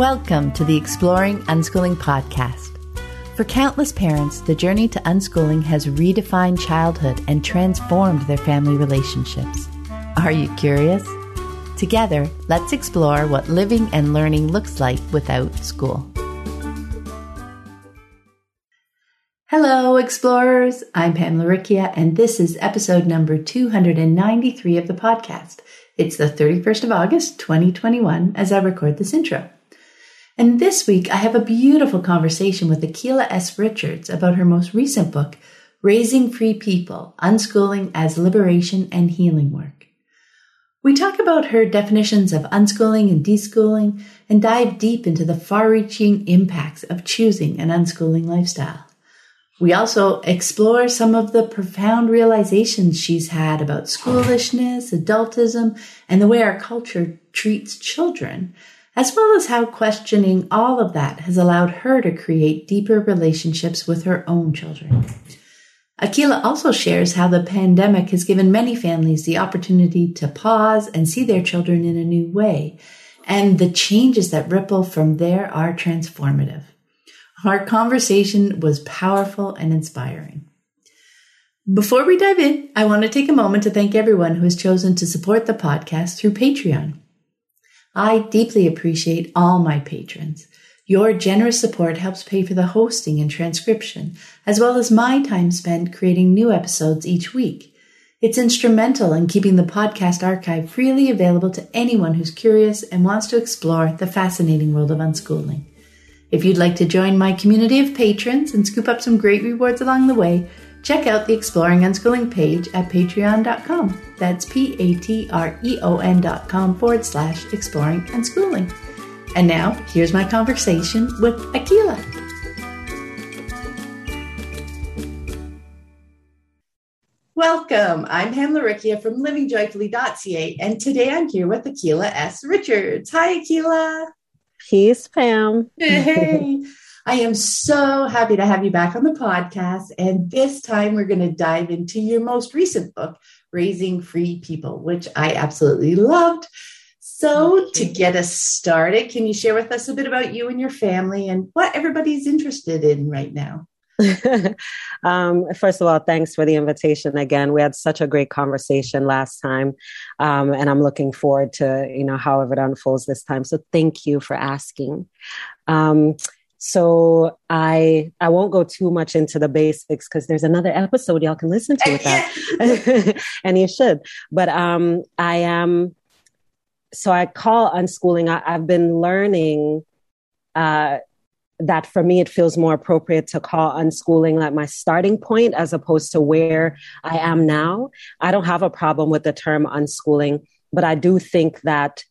Welcome to the Exploring Unschooling podcast. For countless parents, the journey to unschooling has redefined childhood and transformed their family relationships. Are you curious? Together, let's explore what living and learning looks like without school. Hello, explorers. I'm Pamela Laricchia, and this is episode number 293 of the podcast. It's the 31st of August, 2021, as I record this intro. And this week, I have a beautiful conversation with Akilah S. Richards about her most recent book, Raising Free People Unschooling as Liberation and Healing Work. We talk about her definitions of unschooling and deschooling and dive deep into the far reaching impacts of choosing an unschooling lifestyle. We also explore some of the profound realizations she's had about schoolishness, adultism, and the way our culture treats children, as well as how questioning all of that has allowed her to create deeper relationships with her own children. Akilah also shares how the pandemic has given many families the opportunity to pause and see their children in a new way, and the changes that ripple from there are transformative. Our conversation was powerful and inspiring. Before we dive in, I want to take a moment to thank everyone who has chosen to support the podcast through Patreon. I deeply appreciate all my patrons. Your generous support helps pay for the hosting and transcription, as well as my time spent creating new episodes each week. It's instrumental in keeping the podcast archive freely available to anyone who's curious and wants to explore the fascinating world of unschooling. If you'd like to join my community of patrons and scoop up some great rewards along the way, check out the Exploring Unschooling page at patreon.com. That's P A T R E O N.com forward slash exploring unschooling. And now, here's my conversation with Akilah. Welcome. I'm Pamela Laricchia from livingjoyfully.ca, and today I'm here with Akilah S. Richards. Hi, Akilah. Peace, Pam. Hey, I am so happy to have you back on the podcast. And this time we're going to dive into your most recent book, Raising Free People, which I absolutely loved. So, to get us started, can you share with us a bit about you and your family and what everybody's interested in right now? um, first of all, thanks for the invitation again. We had such a great conversation last time, um, and I'm looking forward to you know however it unfolds this time. So thank you for asking. Um, so I I won't go too much into the basics because there's another episode y'all can listen to with that, and you should. But um, I am. So I call unschooling. I, I've been learning. Uh, that for me, it feels more appropriate to call unschooling like my starting point as opposed to where I am now. I don't have a problem with the term unschooling, but I do think that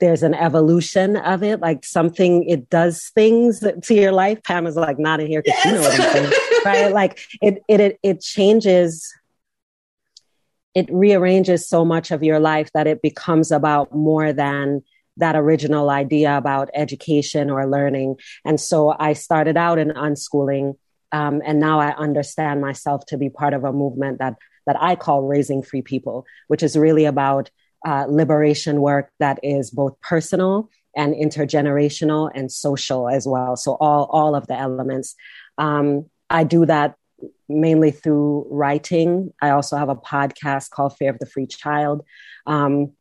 there's an evolution of it, like something, it does things to your life. Pam is like nodding here because yes. you know what I'm saying, right? Like it, it, it, it changes it rearranges so much of your life that it becomes about more than that original idea about education or learning. And so I started out in unschooling, um, and now I understand myself to be part of a movement that that I call raising free people, which is really about uh, liberation work that is both personal and intergenerational and social as well. So all all of the elements. Um, I do that mainly through writing. I also have a podcast called Fear of the Free Child. Um,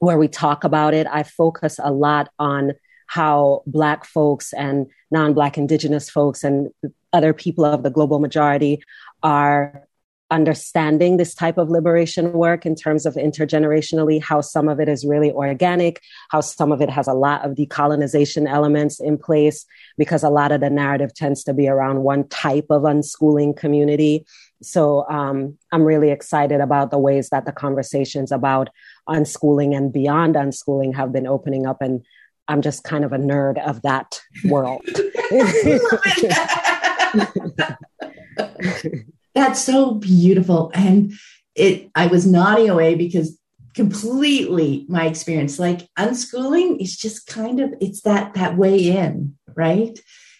where we talk about it. I focus a lot on how Black folks and non Black Indigenous folks and other people of the global majority are understanding this type of liberation work in terms of intergenerationally, how some of it is really organic, how some of it has a lot of decolonization elements in place, because a lot of the narrative tends to be around one type of unschooling community. So um, I'm really excited about the ways that the conversations about unschooling and beyond unschooling have been opening up. And I'm just kind of a nerd of that world. That's so beautiful. And it I was nodding away because completely my experience like unschooling is just kind of it's that that way in right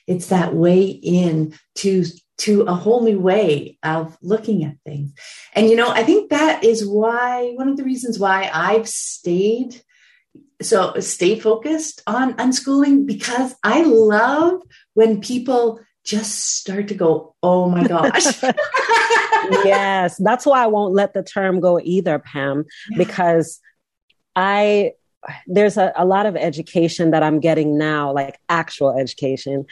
it's that way in to to a whole new way of looking at things. And, you know, I think that is why, one of the reasons why I've stayed so stay focused on unschooling because I love when people just start to go, oh my gosh. yes, that's why I won't let the term go either, Pam, because I there's a, a lot of education that I'm getting now, like actual education,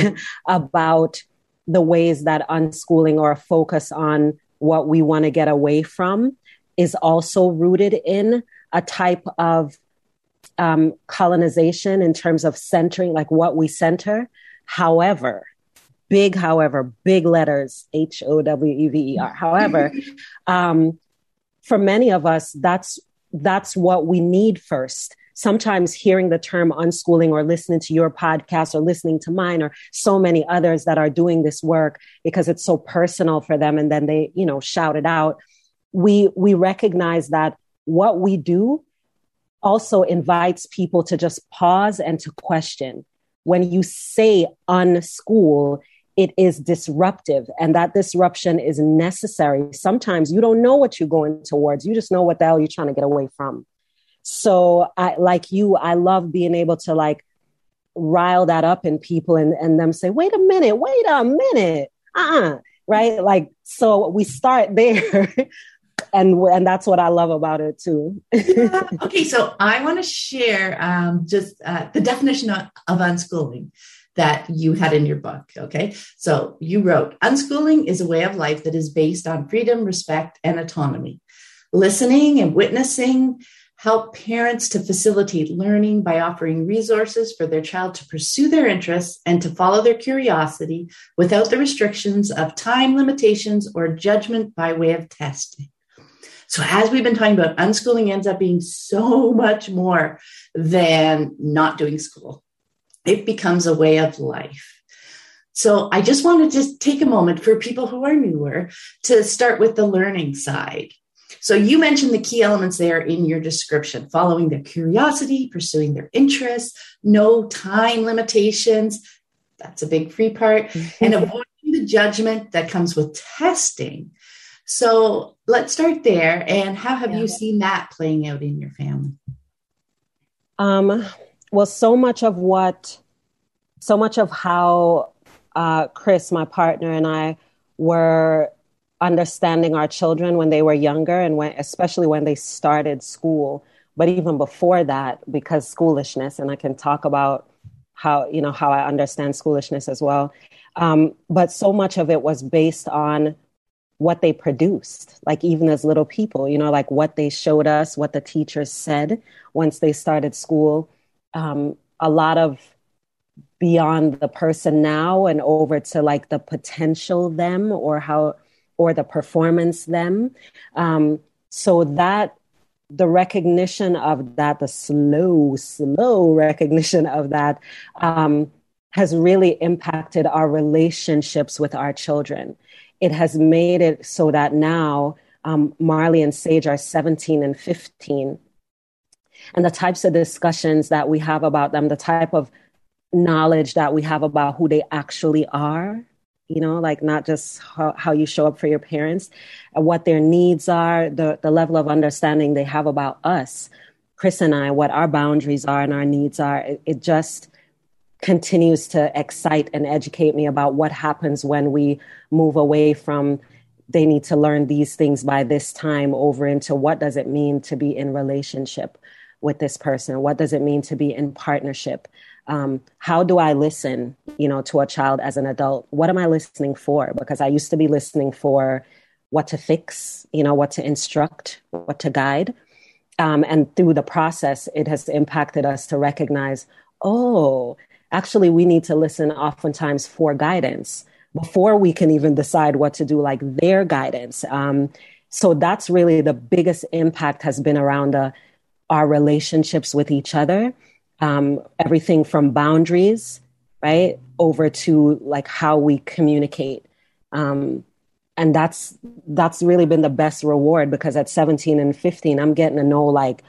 about the ways that unschooling or a focus on what we want to get away from is also rooted in a type of um, colonization in terms of centering, like what we center. However, big, however, big letters, H O W E V E R. However, um, for many of us, that's that's what we need first. Sometimes hearing the term unschooling or listening to your podcast or listening to mine or so many others that are doing this work because it's so personal for them and then they, you know, shout it out. We we recognize that what we do also invites people to just pause and to question. When you say unschool, it is disruptive and that disruption is necessary. Sometimes you don't know what you're going towards. You just know what the hell you're trying to get away from. So I, like you, I love being able to like rile that up in people and, and them say, wait a minute, wait a minute. Uh-uh. Right. Like, so we start there. and and that's what I love about it too. yeah. Okay, so I want to share um, just uh, the definition of, of unschooling that you had in your book. Okay. So you wrote unschooling is a way of life that is based on freedom, respect, and autonomy. Listening and witnessing help parents to facilitate learning by offering resources for their child to pursue their interests and to follow their curiosity without the restrictions of time limitations or judgment by way of testing. So, as we've been talking about, unschooling ends up being so much more than not doing school it becomes a way of life. So I just want to just take a moment for people who are newer to start with the learning side. So you mentioned the key elements there in your description, following their curiosity, pursuing their interests, no time limitations. That's a big free part mm-hmm. and avoiding the judgment that comes with testing. So let's start there. And how have yeah. you seen that playing out in your family? Um, well, so much of what, so much of how uh, Chris, my partner, and I were understanding our children when they were younger, and when, especially when they started school. But even before that, because schoolishness, and I can talk about how you know how I understand schoolishness as well. Um, but so much of it was based on what they produced, like even as little people, you know, like what they showed us, what the teachers said once they started school, um, a lot of beyond the person now and over to like the potential them or how or the performance them. Um, so that the recognition of that the slow slow recognition of that um, has really impacted our relationships with our children. It has made it so that now um, marley and sage are 17 and 15 and the types of discussions that we have about them, the type of knowledge that we have about who they actually are, you know, like not just how, how you show up for your parents, what their needs are, the, the level of understanding they have about us, Chris and I, what our boundaries are and our needs are. It, it just continues to excite and educate me about what happens when we move away from they need to learn these things by this time over into what does it mean to be in relationship with this person? What does it mean to be in partnership? Um, how do I listen, you know, to a child as an adult? What am I listening for? Because I used to be listening for what to fix, you know, what to instruct, what to guide. Um, and through the process, it has impacted us to recognize, oh, actually, we need to listen oftentimes for guidance before we can even decide what to do, like their guidance. Um, so that's really the biggest impact has been around our relationships with each other, um, everything from boundaries, right, over to like how we communicate. Um, and that's that's really been the best reward because at 17 and 15 i'm getting to know like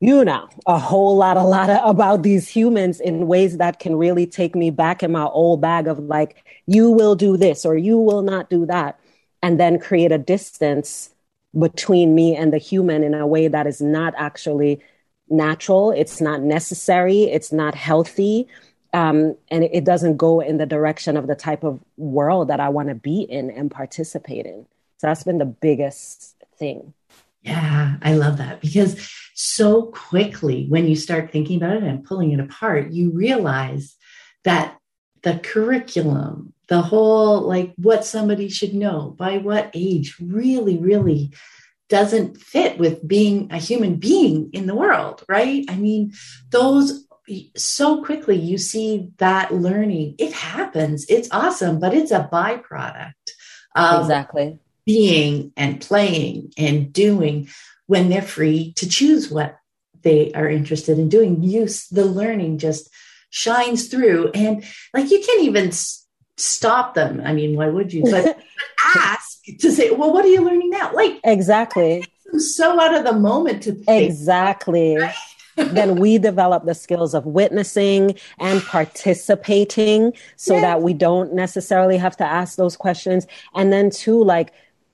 you know a whole lot a lot of, about these humans in ways that can really take me back in my old bag of like you will do this or you will not do that and then create a distance between me and the human in a way that is not actually natural, it's not necessary, it's not healthy. Um, and it doesn't go in the direction of the type of world that I want to be in and participate in. So that's been the biggest thing. Yeah, I love that because so quickly when you start thinking about it and pulling it apart, you realize that the curriculum, the whole like what somebody should know by what age really, really doesn't fit with being a human being in the world, right? I mean, those so quickly you see that learning. It happens, it's awesome, but it's a byproduct of exactly being and playing and doing when they're free to choose what they are interested in doing. Use the learning just shines through, and like you can't even stop them. I mean, why would you? But, but ask to say, well, what are you learning now? Like exactly. I'm so out of the moment to think, exactly. Right? then we develop the skills of witnessing and participating so that we don't necessarily have to ask those questions. And then, too, like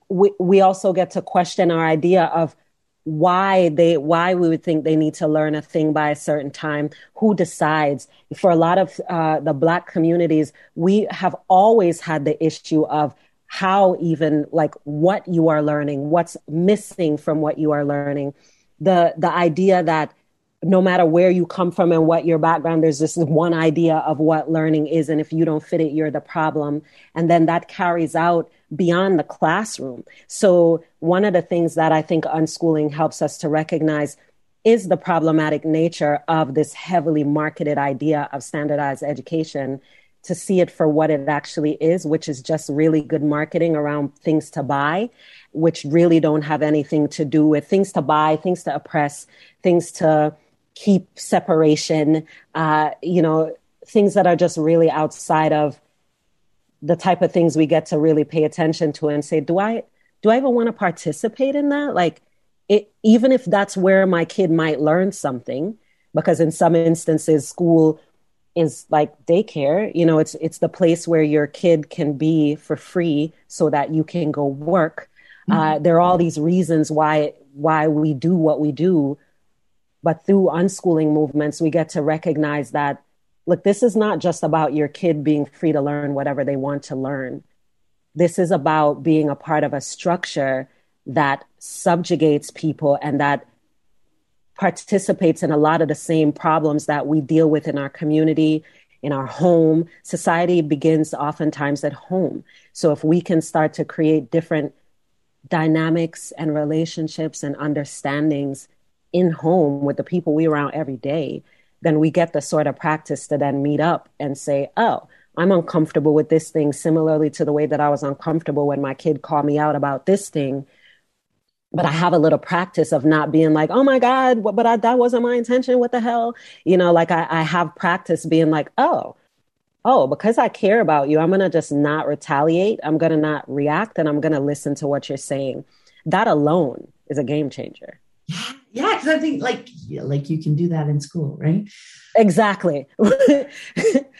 we, we also get to question our idea of why they why we would think they need to learn a thing by a certain time who decides for a lot of uh, the black communities we have always had the issue of how even like what you are learning what's missing from what you are learning the the idea that no matter where you come from and what your background, there's this one idea of what learning is. And if you don't fit it, you're the problem. And then that carries out beyond the classroom. So, one of the things that I think unschooling helps us to recognize is the problematic nature of this heavily marketed idea of standardized education to see it for what it actually is, which is just really good marketing around things to buy, which really don't have anything to do with things to buy, things to oppress, things to keep separation, uh, you know, things that are just really outside of the type of things we get to really pay attention to and say, do I do I even want to participate in that? Like it even if that's where my kid might learn something, because in some instances school is like daycare, you know, it's it's the place where your kid can be for free so that you can go work. Mm-hmm. Uh, there are all these reasons why why we do what we do, but through unschooling movements, we get to recognize that look, this is not just about your kid being free to learn whatever they want to learn. This is about being a part of a structure that subjugates people and that participates in a lot of the same problems that we deal with in our community, in our home. Society begins oftentimes at home. So if we can start to create different dynamics and relationships and understandings in home with the people we around every day, then we get the sort of practice to then meet up and say, oh, I'm uncomfortable with this thing, similarly to the way that I was uncomfortable when my kid called me out about this thing. But I have a little practice of not being like, oh my God, but I, that wasn't my intention. What the hell? You know, like I, I have practice being like, oh, oh, because I care about you, I'm going to just not retaliate. I'm going to not react and I'm going to listen to what you're saying. That alone is a game changer. Yeah, yeah, because I think like like you can do that in school, right? Exactly.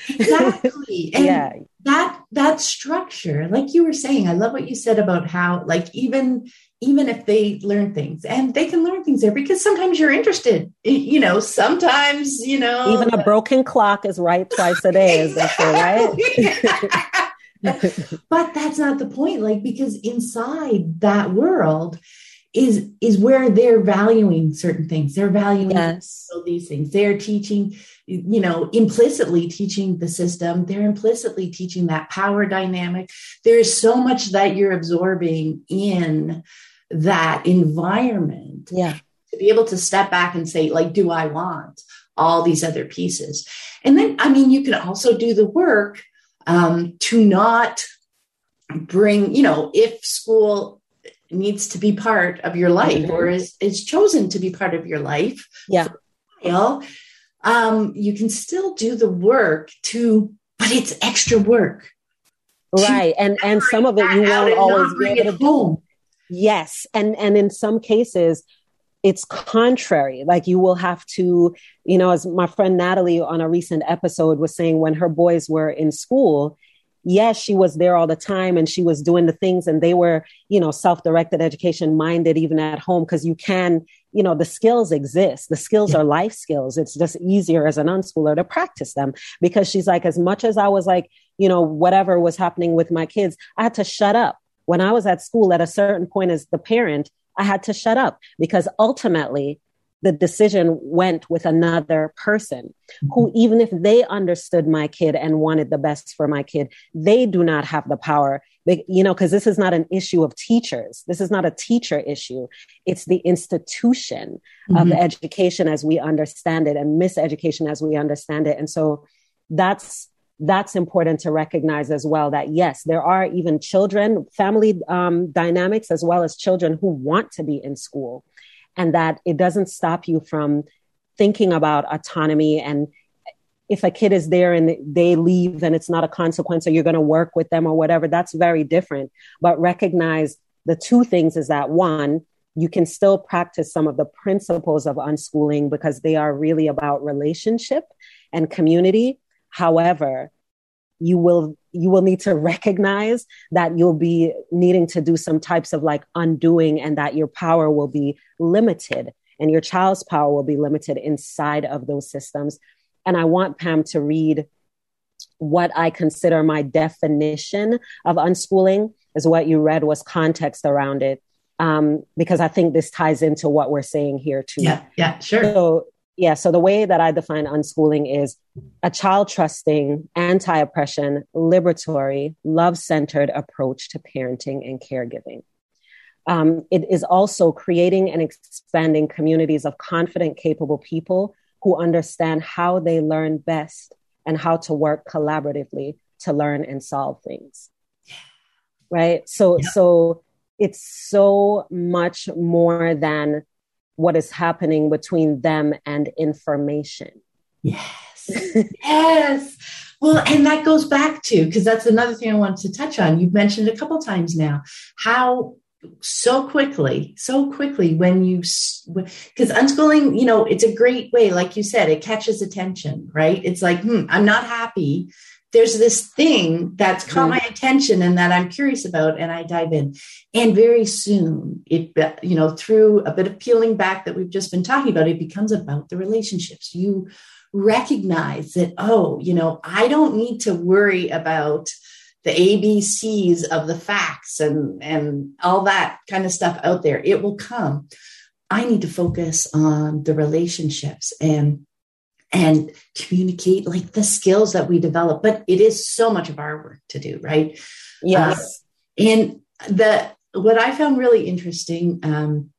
exactly. And yeah. that that structure, like you were saying, I love what you said about how like even even if they learn things and they can learn things there because sometimes you're interested you know sometimes you know even a broken clock is right twice a day is that right but that's not the point like because inside that world is is where they're valuing certain things. They're valuing yes. these things. They're teaching you know implicitly teaching the system. They're implicitly teaching that power dynamic. There's so much that you're absorbing in that environment yeah. to be able to step back and say like do i want all these other pieces? And then i mean you can also do the work um, to not bring you know if school needs to be part of your life mm-hmm. or is, is chosen to be part of your life yeah. while, um, you can still do the work to but it's extra work. Right. And and some of it you won't always be able to do. yes. And and in some cases it's contrary. Like you will have to you know as my friend natalie on a recent episode was saying when her boys were in school yes, she was there all the time and she was doing the things and they were, you know, self-directed education minded even at home because you can, you know, the skills exist. The skills yeah. are life skills. It's just easier as an unschooler to practice them because she's like, as much as I was like, you know, whatever was happening with my kids, I had to shut up. When I was at school at a certain point as the parent, I had to shut up because ultimately the decision went with another person who, mm-hmm. even if they understood my kid and wanted the best for my kid, they do not have the power. They, you know, because this is not an issue of teachers. This is not a teacher issue. It's the institution mm-hmm. of education as we understand it and miseducation as we understand it. And so that's that's important to recognize as well that yes there are even children family um, dynamics as well as children who want to be in school and that it doesn't stop you from thinking about autonomy. And if a kid is there and they leave and it's not a consequence or you're going to work with them or whatever that's very different. But recognize the two things is that one you can still practice some of the principles of unschooling because they are really about relationship and community. However you will you will need to recognize that you'll be needing to do some types of like undoing and that your power will be limited and your child's power will be limited inside of those systems. And i want pam to read what i consider my definition of unschooling is what you read was context around it um, because i think this ties into what we're saying here too. Yeah yeah sure. So yeah, so the way that I define unschooling is a child trusting, anti oppression, liberatory, love centered approach to parenting and caregiving. Um, it is also creating and expanding communities of confident, capable people who understand how they learn best and how to work collaboratively to learn and solve things. Right? So, yeah. so it's so much more than what is happening between them and information. Yes. yes. Well, and that goes back to because that's another thing I wanted to touch on. You've mentioned a couple times now how so quickly, so quickly when you because unschooling, you know, it's a great way, like you said, it catches attention, right? It's like, hmm, I'm not happy there's this thing that's caught my attention and that I'm curious about, and I dive in. And very soon, it you know through a bit of peeling back that we've just been talking about, it becomes about the relationships. You recognize that oh, you know, I don't need to worry about the ABCs of the facts and and all that kind of stuff out there. It will come. I need to focus on the relationships and and communicate like the skills that we develop. But it is so much of our work to do, right? Yes. Uh, and the what I found really interesting um,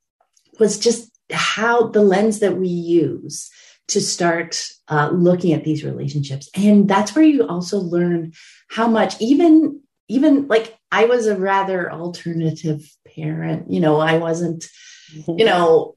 was just how the lens that we use to start uh, looking at these relationships, and that's where you also learn how much even even like I was a rather alternative parent. You know, I wasn't. You know,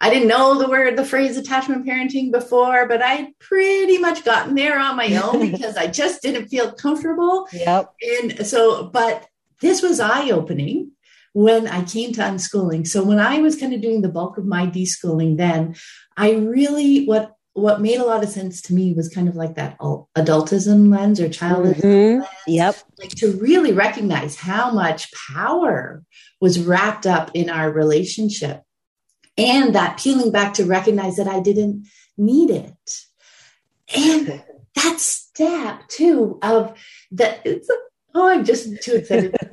I didn't know the word, the phrase attachment parenting before, but I pretty much gotten there on my own because I just didn't feel comfortable. Yep. And so, but this was eye opening when I came to unschooling. So when I was kind of doing the bulk of my deschooling, then I really, what, what made a lot of sense to me was kind of like that adultism lens or childism mm-hmm. lens. Yep. Like to really recognize how much power was wrapped up in our relationship and that peeling back to recognize that I didn't need it. And that step too of that oh I'm just too excited.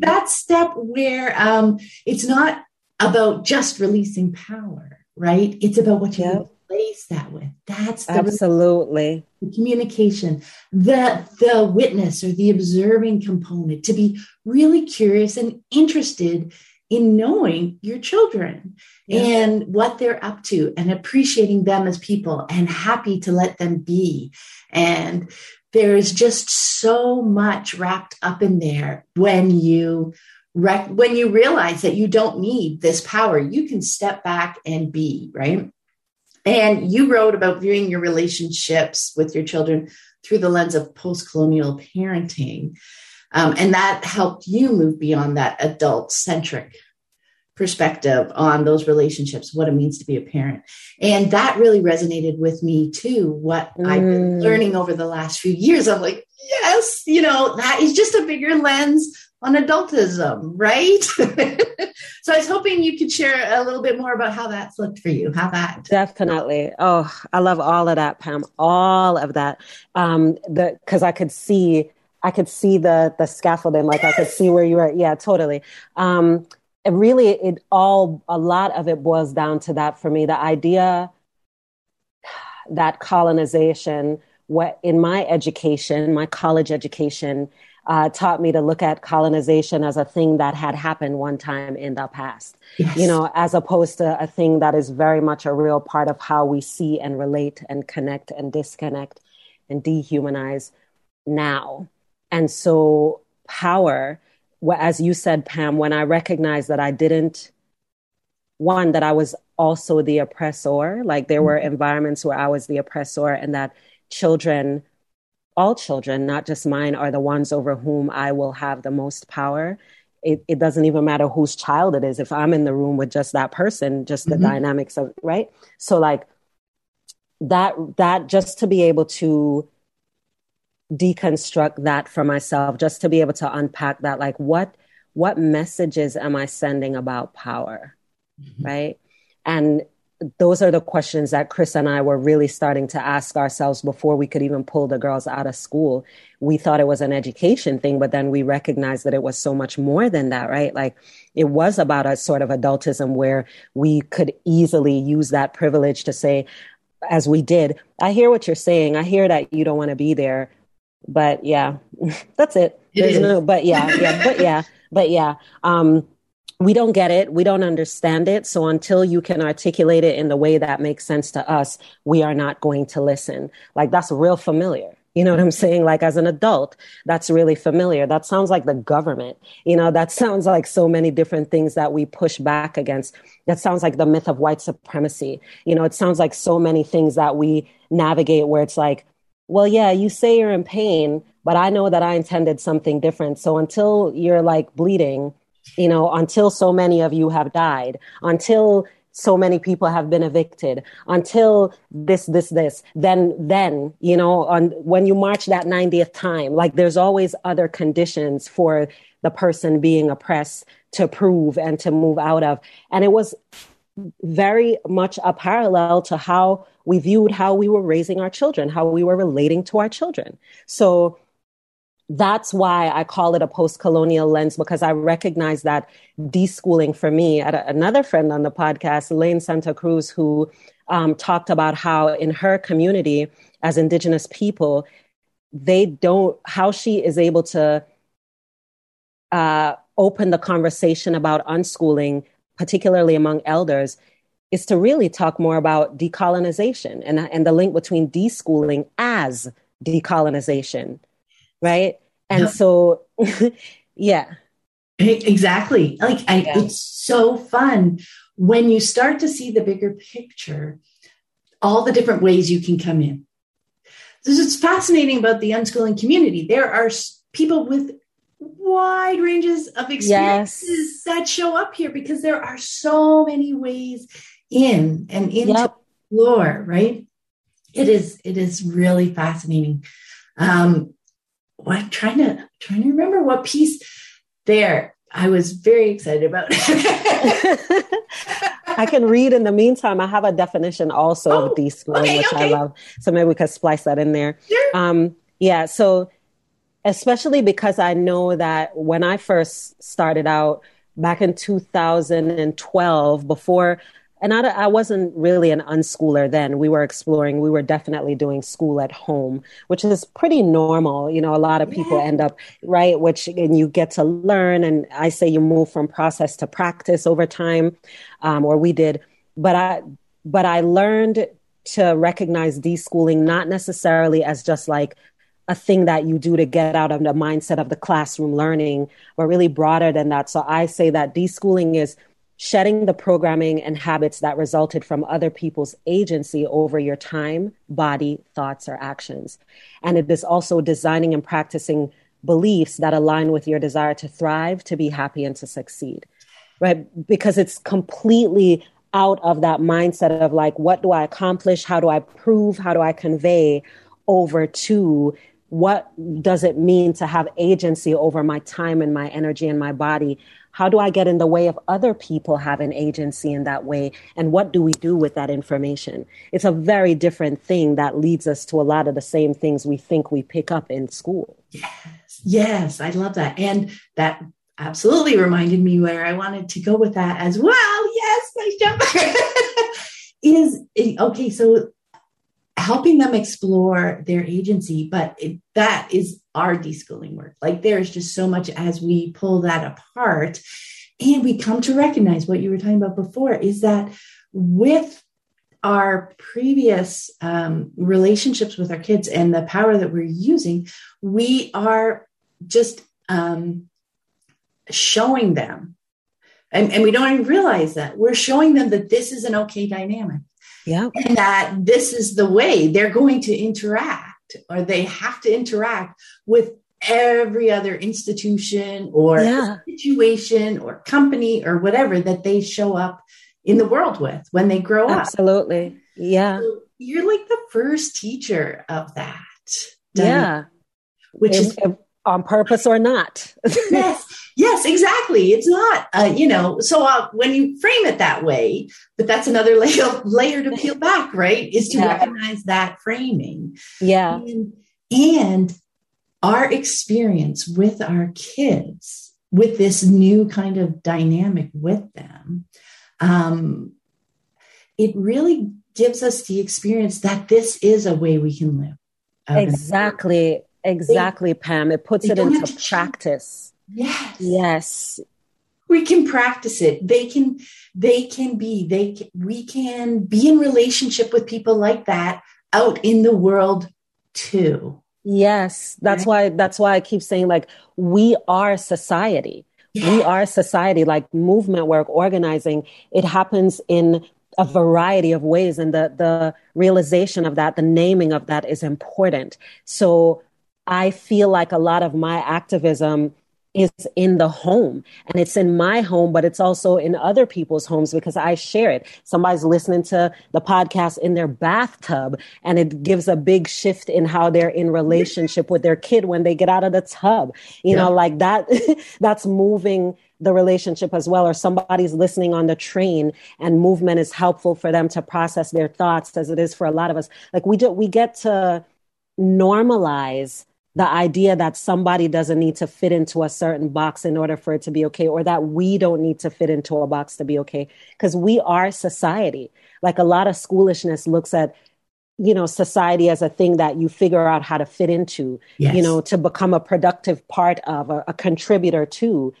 that step where um, it's not about just releasing power, right? It's about what you yep. replace that with. That's the absolutely the communication, the the witness or the observing component to be really curious and interested in knowing your children yeah. and what they're up to and appreciating them as people and happy to let them be. And there's just so much wrapped up in there when you rec- when you realize that you don't need this power you can step back and be right and you wrote about viewing your relationships with your children through the lens of post-colonial parenting um, and that helped you move beyond that adult centric perspective on those relationships, what it means to be a parent. And that really resonated with me too. What mm. I've been mm. learning over the last few years. I'm like, yes, you know, that is just a bigger lens on adultism, right? so I was hoping you could share a little bit more about how that's looked for you, how that definitely. Oh, I love all of that, Pam. All of that. Um, the because I could see I could see the the scaffolding, like. I could see where you were. Yeah, totally. Um, it really, it all a lot of it boils down to that for me. The idea that colonization, what in my education, my college education, uh, taught me to look at colonization as a thing that had happened one time in the past, yes. you know, as opposed to a thing that is very much a real part of how we see and relate and connect and disconnect and dehumanize now. And so power, as you said, Pam, when I recognized that I didn't, one, that I was also the oppressor, like there were mm-hmm. environments where I was the oppressor and that children all children, not just mine, are the ones over whom I will have the most power. It, it doesn't even matter whose child it is. If I'm in the room with just that person, just the mm-hmm. dynamics of right. So like that that just to be able to deconstruct that for myself, just to be able to unpack that, like what what messages am I sending about power, mm-hmm. right? And those are the questions that Chris and I were really starting to ask ourselves before we could even pull the girls out of school. We thought it was an education thing, but then we recognized that it was so much more than that, right? Like it was about a sort of adultism where we could easily use that privilege to say, as we did, I hear what you're saying. I hear that you don't want to be there. But yeah, that's it. There's no, but yeah, yeah, but yeah, but yeah. Um, we don't get it. We don't understand it. So until you can articulate it in the way that makes sense to us, we are not going to listen. Like that's real familiar. You know what I'm saying? Like as an adult, that's really familiar. That sounds like the government. You know, that sounds like so many different things that we push back against. That sounds like the myth of white supremacy. You know, it sounds like so many things that we navigate where it's like, well, yeah, you say you're in pain, but I know that I intended something different. So until you're like bleeding, you know, until so many of you have died, until so many people have been evicted until this this this then then you know on when you march that 90th time like there's always other conditions for the person being oppressed to prove and to move out of and it was very much a parallel to how we viewed how we were raising our children how we were relating to our children so that's why I call it a post colonial lens because I recognize that deschooling for me. At another friend on the podcast, Lane Santa Cruz, who um, talked about how in her community as Indigenous people, they don't, how she is able to uh, open the conversation about unschooling, particularly among elders, is to really talk more about decolonization and, and the link between deschooling as decolonization right? And so, yeah. Exactly. Like, I, yeah. it's so fun when you start to see the bigger picture, all the different ways you can come in. This is fascinating about the unschooling community. There are people with wide ranges of experiences yes. that show up here because there are so many ways in and into yep. explore, right? It is it is really fascinating. Um, what trying to trying to remember what piece there I was very excited about. I can read in the meantime. I have a definition also oh, of deschooling, okay, which okay. I love. So maybe we could splice that in there. Sure. Um, yeah. So especially because I know that when I first started out back in 2012, before and I, I, wasn't really an unschooler then. We were exploring. We were definitely doing school at home, which is pretty normal. You know, a lot of people yeah. end up right, which and you get to learn. And I say you move from process to practice over time, um, or we did. But I, but I learned to recognize deschooling not necessarily as just like a thing that you do to get out of the mindset of the classroom learning, but really broader than that. So I say that deschooling is shedding the programming and habits that resulted from other people's agency over your time, body, thoughts, or actions. And it is also designing and practicing beliefs that align with your desire to thrive, to be happy, and to succeed. right? Because it's completely out of that mindset of like, what do I accomplish? How do I prove? How do I convey over to what does it mean to have agency over my time and my energy and my body? How do I get in the way of other people having agency in that way? And what do we do with that information? It's a very different thing that leads us to a lot of the same things we think we pick up in school. Yes, yes, I love that. And that absolutely reminded me where I wanted to go with that as well. Yes, nice job. is okay, so helping them explore their agency, but it, that is our deschooling work. Like there's just so much as we pull that apart and we come to recognize what you were talking about before is that with our previous um, relationships with our kids and the power that we're using, we are just um, showing them, and, and we don't even realize that we're showing them that this is an okay dynamic. Yeah. And that this is the way they're going to interact or they have to interact with every other institution or yeah. situation or company or whatever that they show up in the world with when they grow Absolutely. up. Absolutely. Yeah. So you're like the first teacher of that. Yeah. Which if, is if on purpose or not. yes. Yes, exactly. It's not, uh, you know, so uh, when you frame it that way, but that's another layer, layer to peel back, right? Is to yeah. recognize that framing. Yeah. And, and our experience with our kids, with this new kind of dynamic with them, um, it really gives us the experience that this is a way we can live. Exactly. Exactly, they, Pam. It puts it into practice Yes. Yes. We can practice it. They can, they can be, they can, we can be in relationship with people like that out in the world too. Yes. That's why, that's why I keep saying like, we are society. We are society, like movement work, organizing. It happens in a variety of ways. And the, the realization of that, the naming of that is important. So I feel like a lot of my activism is in the home and it's in my home, but it's also in other people's homes because I share it. Somebody's listening to the podcast in their bathtub and it gives a big shift in how they're in relationship with their kid when they get out of the tub. You yeah. know, like that, that's moving the relationship as well. Or somebody's listening on the train and movement is helpful for them to process their thoughts as it is for a lot of us. Like we do, we get to normalize the idea that somebody doesn't need to fit into a certain box in order for it to be okay, or that we don't need to fit into a box to be okay. Because we are society. Like a lot of schoolishness looks at, you know, society as a thing that you figure out how to fit into, yes. you know, to become a productive part of, a, a contributor to.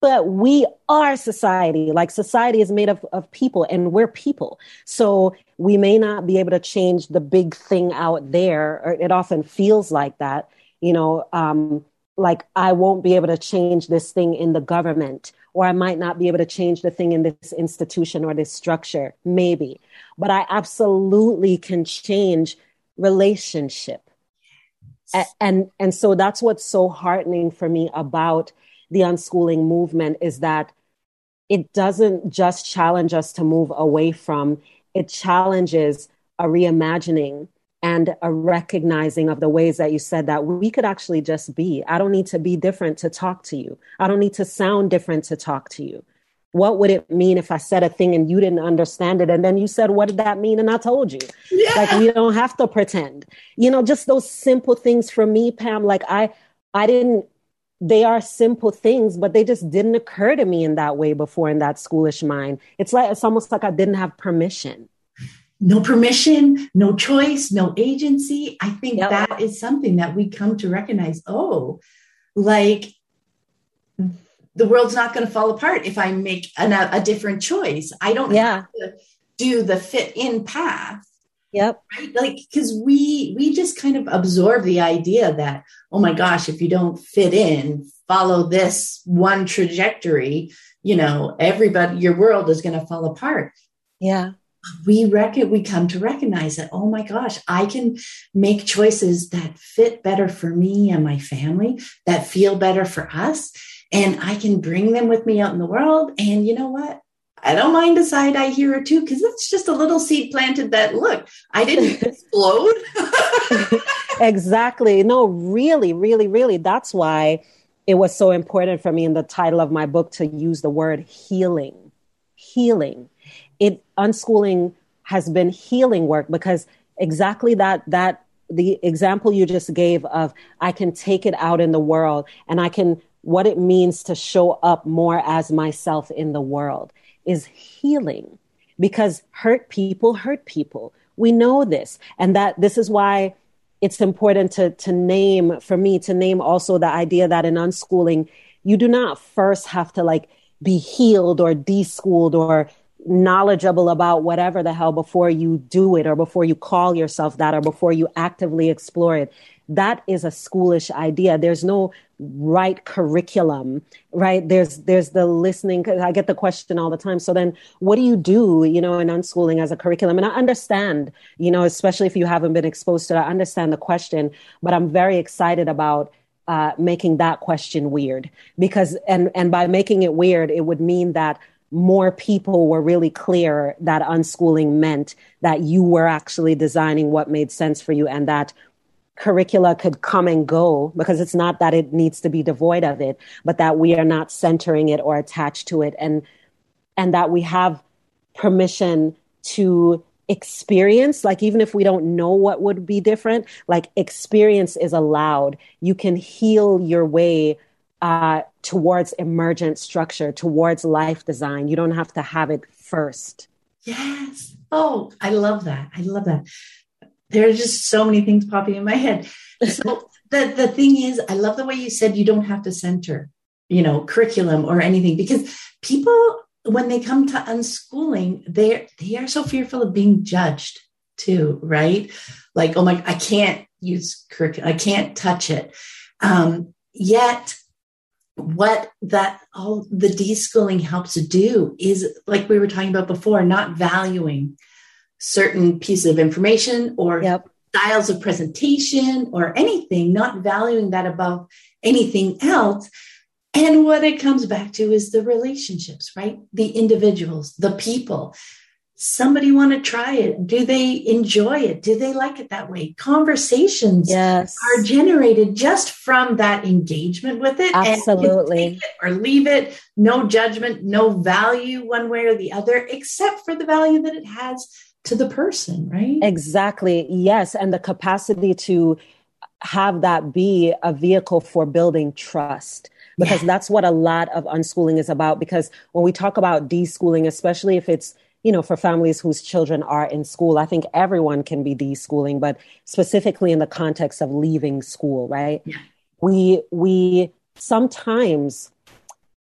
But we are society. Like society is made of, of people and we're people. So we may not be able to change the big thing out there, or it often feels like that you know, um, like I won't be able to change this thing in the government, or I might not be able to change the thing in this institution or this structure, maybe. But I absolutely can change relationship. Yes. And, and so that's what's so heartening for me about the unschooling movement is that it doesn't just challenge us to move away from, it challenges a reimagining and a recognizing of the ways that you said that we could actually just be. I don't need to be different to talk to you. I don't need to sound different to talk to you. What would it mean if I said a thing and you didn't understand it? And then you said, What did that mean? And I told you. Yeah. Like, we don't have to pretend. You know, just those simple things for me, Pam. Like, I, I didn't, they are simple things, but they just didn't occur to me in that way before in that schoolish mind. It's like, it's almost like I didn't have permission no permission, no choice, no agency. I think yep. that is something that we come to recognize. Oh, like the world's not going to fall apart if I make an, a, a, different choice. I don't yeah. have to do the fit in path. Yep. Right. Like, because we we just kind of absorb the idea that, oh my gosh, if you don't fit in, follow this one trajectory, you know, everybody, your world is going to fall apart. Yeah we reckon we come to recognize that oh my gosh i can make choices that fit better for me and my family that feel better for us and I can bring them with me out in the world. And you know what? I don't mind a side eye here or two because it's just a little seed planted that look, I didn't explode. exactly. No, really, really, really. That's why it was so important for me in the title of my book to use the word healing. Healing. It unschooling has been healing work because exactly that that the example you just gave of I can take it out in the world and I can what it means to show up more as myself in the world is healing because hurt people hurt people. We know this. And that this is why it's important to, to name, for me, to name also the idea that in unschooling, you do not first have to like be healed or deschooled or knowledgeable about whatever the hell before you do it or before you call yourself that or before you actively explore it. That is a schoolish idea. There's no right curriculum right? There's there's the listening i get the question all the time. So then what do you do you know in unschooling as a curriculum? And i understand you know especially if you haven't been exposed to it i understand the question but i'm very excited about uh, making that question weird because and and by making it weird it would mean that more people were really clear that unschooling meant that you were actually designing what made sense for you and that curricula could come and go because it's not that it needs to be devoid of it, but that we are not centering it or attached to it. And and that we have permission to experience like even if we don't know what would be different like experience is allowed. You can heal your way uh, towards emergent structure towards life design you don't have to have it first yes oh i love that i love that there are just so many things popping in my head. So the, the thing is, I love the way you said you don't have to center, you know, curriculum or anything because people, when they come to unschooling, they they are so fearful of being judged too, right? Like, oh my, I can't use curriculum, I can't touch it. Um, yet what that all the deschooling helps do is like we were talking about before, not valuing certain pieces of information or yep. styles of presentation or anything, not valuing that above anything else. And what it comes back to is the relationships, right? The individuals, the people. Somebody want to try it. Do they enjoy it? Do they like it that way? Conversations yes. are generated just from that engagement with it. Absolutely. It or leave it. No judgment, no value one way or the other, except for the value that it has to the person, right? Exactly. Yes. And the capacity to have that be a vehicle for building trust because yeah. that's what a lot of unschooling is about because when we talk about deschooling especially if it's you know for families whose children are in school i think everyone can be deschooling but specifically in the context of leaving school right yeah. we we sometimes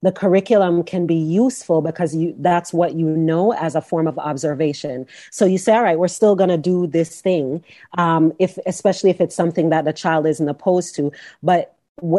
the curriculum can be useful because you that's what you know as a form of observation so you say all right we're still going to do this thing um, if especially if it's something that the child isn't opposed to but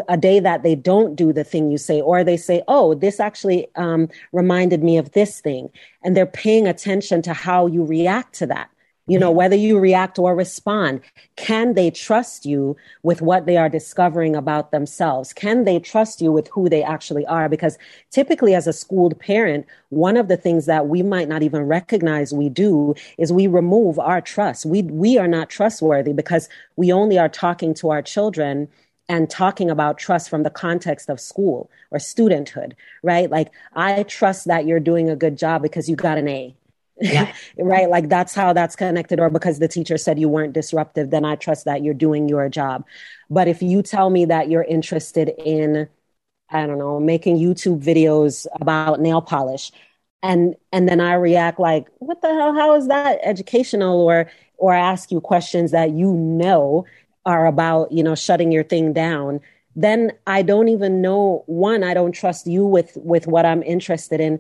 a day that they don't do the thing you say, or they say, Oh, this actually um, reminded me of this thing. And they're paying attention to how you react to that you know, whether you react or respond. Can they trust you with what they are discovering about themselves? Can they trust you with who they actually are? Because typically, as a schooled parent, one of the things that we might not even recognize we do is we remove our trust. We, we are not trustworthy because we only are talking to our children and talking about trust from the context of school or studenthood, right? Like, I trust that you're doing a good job because you got an A yeah. right? Like that's how that's connected. Or because the teacher said you weren't disruptive, then I trust that you're doing your job. But if you tell me that you're interested in, I don't know, making YouTube videos about nail polish, and and then I react like, what the hell? How is that educational? Or or I ask you questions that you know are about, you know, shutting your thing down then I don't even know one, I don't trust you with with what I'm interested in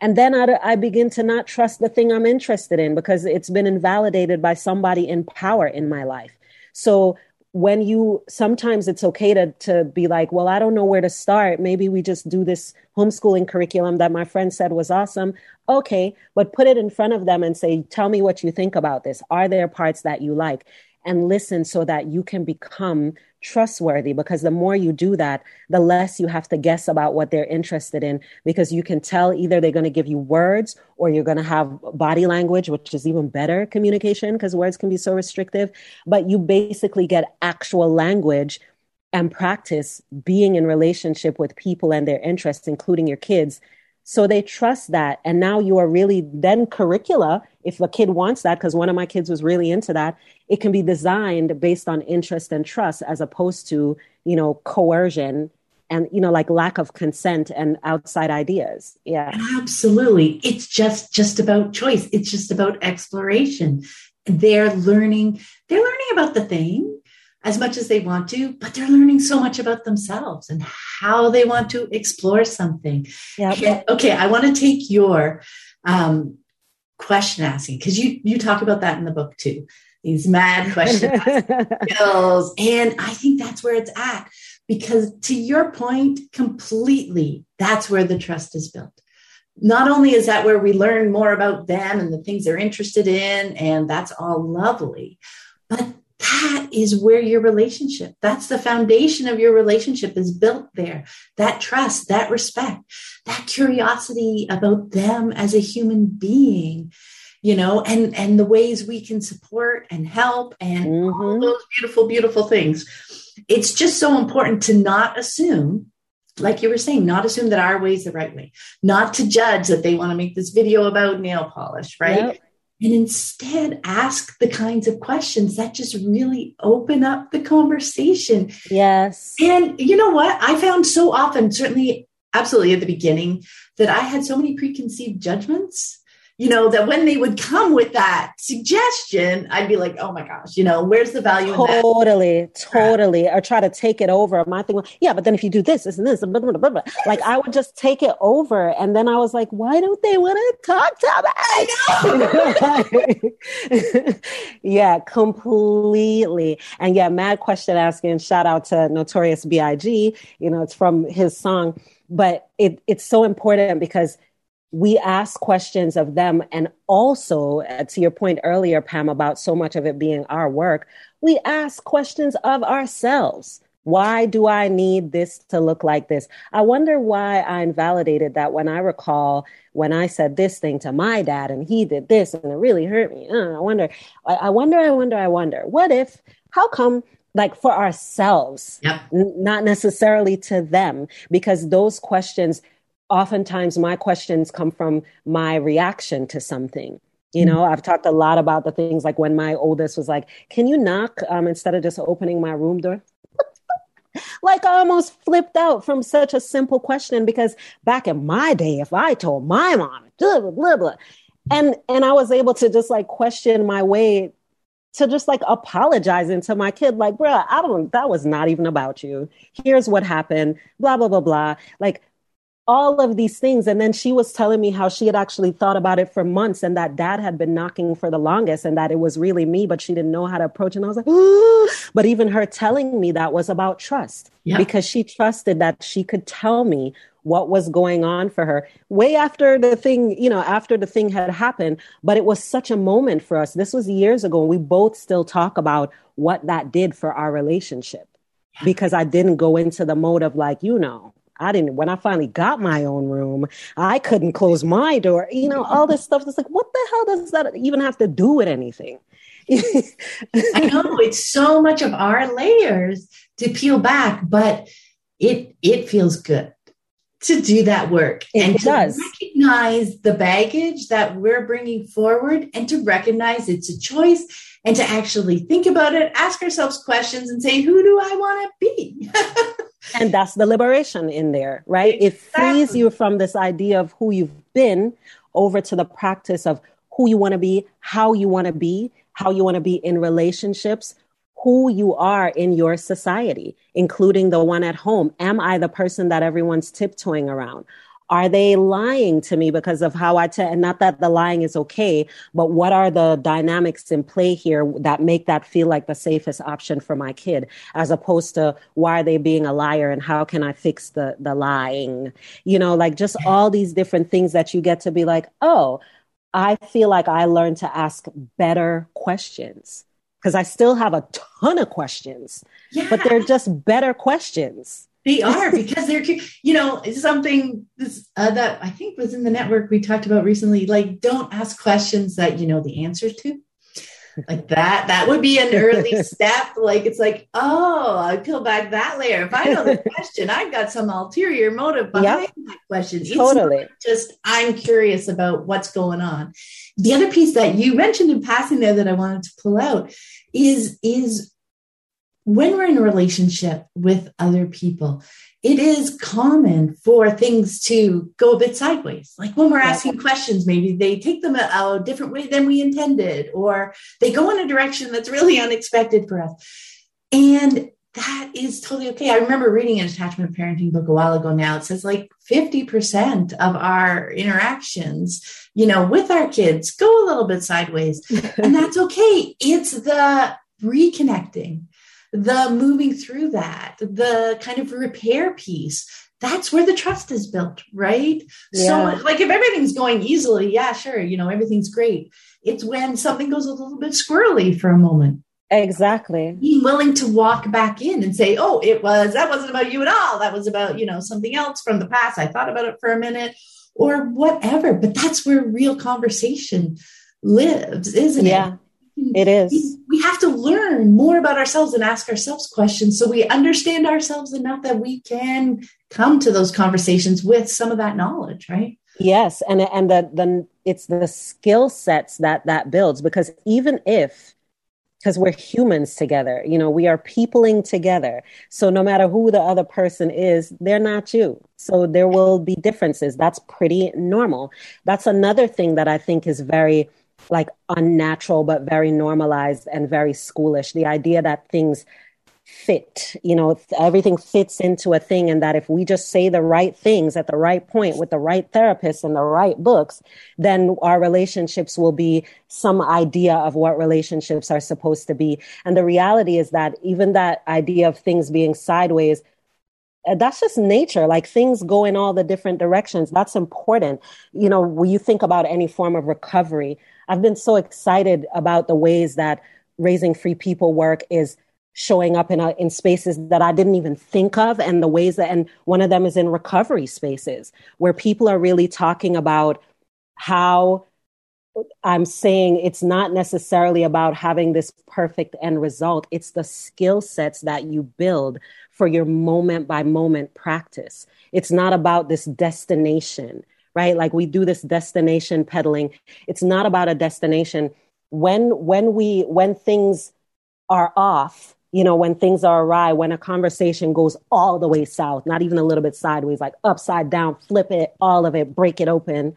and then I, I, begin to not trust the thing I'm interested in because it's been invalidated by somebody in power in my life. So when you sometimes it's okay to to be like, well, I don't know where to start. Maybe we just do this homeschooling curriculum that my friend said was awesome. Okay, but put it in front of them and say, tell me what you think about this. Are there parts that you like? And listen so that you can become trustworthy because the more you do that, the less you have to guess about what they're interested in because you can tell either they're going to give you words or you're going to have body language, which is even better communication because words can be so restrictive. But you basically get actual language and practice being in relationship with people and their interests, including your kids. So they trust that. And now you are really then curricula. If a kid wants that, because one of my kids was really into that, it can be designed based on interest and trust as opposed to, you know, coercion and, you know, like lack of consent and outside ideas. Yeah. Absolutely. It's just, just about choice. It's just about exploration. They're learning, they're learning about the thing as much as they want to, but they're learning so much about themselves and how they want to explore something. Yeah. Okay, I want to take your um, question asking because you you talk about that in the book too. These mad question skills, and I think that's where it's at because to your point, completely, that's where the trust is built. Not only is that where we learn more about them and the things they're interested in, and that's all lovely, but that is where your relationship that's the foundation of your relationship is built there. That trust that respect that curiosity about them as a human being you know and and the ways we can support and help and mm-hmm. all those beautiful beautiful things. It's just so important to not assume like you were saying not assume that our way is the right way. Not to judge that they want to make this video about nail polish right? Yep and instead ask the kinds of questions that just really open up the conversation. Yes. And you know what? I found so often, certainly, absolutely at the beginning, that I had so many preconceived judgments you know, that when they would come with that suggestion, I'd be like, oh my gosh, you know, where's the value totally, Totally, Or try to take it over. My thing was, yeah, but then if you do this, this and this, blah, blah, blah, blah. like I would just take it over. And then I was like, why don't they want to talk to me? yeah, completely. And yeah, mad question asking, shout out to Notorious B.I.G., you know, it's from his song. But it, it's so important because we ask questions of them. And also, uh, to your point earlier, Pam, about so much of it being our work, we ask questions of ourselves. Why do I need this to look like this? I wonder why I invalidated that when I recall when I said this thing to my dad and he did this and it really hurt me. Uh, I wonder, I, I wonder, I wonder, I wonder. What if, how come like for ourselves, yep. n- not necessarily to them, because those questions oftentimes my questions come from my reaction to something you know i've talked a lot about the things like when my oldest was like can you knock um, instead of just opening my room door like I almost flipped out from such a simple question because back in my day, if I told my mom, blah, blah, blah, blah, and and I was able to just like question my way to just like apologizing to my kid, like, bro, I don't, that was not even about you. Here's what happened, blah, blah, blah, blah. Like, all of these things. And then she was telling me how she had actually thought about it for months and that dad had been knocking for the longest and that it was really me, but she didn't know how to approach. And I was like, Ooh. but even her telling me that was about trust yeah. because she trusted that she could tell me what was going on for her way after the thing, you know, after the thing had happened. But it was such a moment for us. This was years ago. And we both still talk about what that did for our relationship because I didn't go into the mode of like, you know, I didn't, when I finally got my own room, I couldn't close my door. You know, all this stuff. It's like, what the hell does that even have to do with anything? I know it's so much of our layers to peel back, but it it feels good to do that work it and does. to recognize the baggage that we're bringing forward and to recognize it's a choice and to actually think about it, ask ourselves questions and say, who do I want to be? and that's the liberation in there, right? Exactly. It frees you from this idea of who you've been over to the practice of who you want to be, how you want to be, how you want to be in relationships, who you are in your society, including the one at home. Am I the person that everyone's tiptoeing around? Are they lying to me because of how I tell? And not that the lying is okay, but what are the dynamics in play here that make that feel like the safest option for my kid, as opposed to why are they being a liar and how can I fix the the lying? You know, like just all these different things that you get to be like, oh, I feel like I learned to ask better questions because I still have a ton of questions, yeah. but they're just better questions. They are because they're, you know, something this, uh, that I think was in the network we talked about recently. Like, don't ask questions that you know the answers to. Like that that would be an early step. Like it's like oh i peel back that layer. If i know the question i've got some ulterior motive behind yep. that question. It's totally. just i'm curious about what's going on. The other piece that you mentioned in passing there that i wanted to pull out is is when we're in a relationship with other people it is common for things to go a bit sideways. Like when we're asking questions, maybe they take them a, a, different way than we intended, or they go in a direction that's really unexpected for us. And that is totally okay. I remember reading an attachment parenting book a while ago now. It says like 50% of our interactions, you know, with our kids go a little bit sideways. and that's okay. It's the reconnecting the moving through that, the kind of repair piece. That's where the trust is built, right? Yeah. So, like, if everything's going easily, yeah, sure, you know, everything's great. It's when something goes a little bit squirrely for a moment. Exactly. Being willing to walk back in and say, oh, it was, that wasn't about you at all. That was about, you know, something else from the past. I thought about it for a minute or whatever. But that's where real conversation lives, isn't yeah. it? It is. We have to learn more about ourselves and ask ourselves questions so we understand ourselves enough that we can come to those conversations with some of that knowledge, right? Yes, and and the the it's the skill sets that that builds because even if because we're humans together, you know, we are peopling together. So no matter who the other person is, they're not you. So there will be differences. That's pretty normal. That's another thing that I think is very like unnatural but very normalized and very schoolish. The idea that things fit you know everything fits into a thing and that if we just say the right things at the right point with the right therapist and the right books then our relationships will be some idea of what relationships are supposed to be. And the reality is that even that idea of things being sideways uh, that's just nature. Like things go in all the different directions. That's important. You know when you think about any form of recovery I've been so excited about the ways that raising free people work is showing up in a, in spaces that I didn't even think of and the ways that and one of them is in recovery spaces where people are really talking about how I'm saying it's not necessarily about having this perfect end result. It's the skill sets that you build for your moment by moment practice. It's not about this destination right? Like we do this destination peddling. It's not about a destination. When when we when things are off, you know, when things are awry, when a conversation goes all the way south, not even a little bit sideways, like upside down, flip it, all of it, break it open.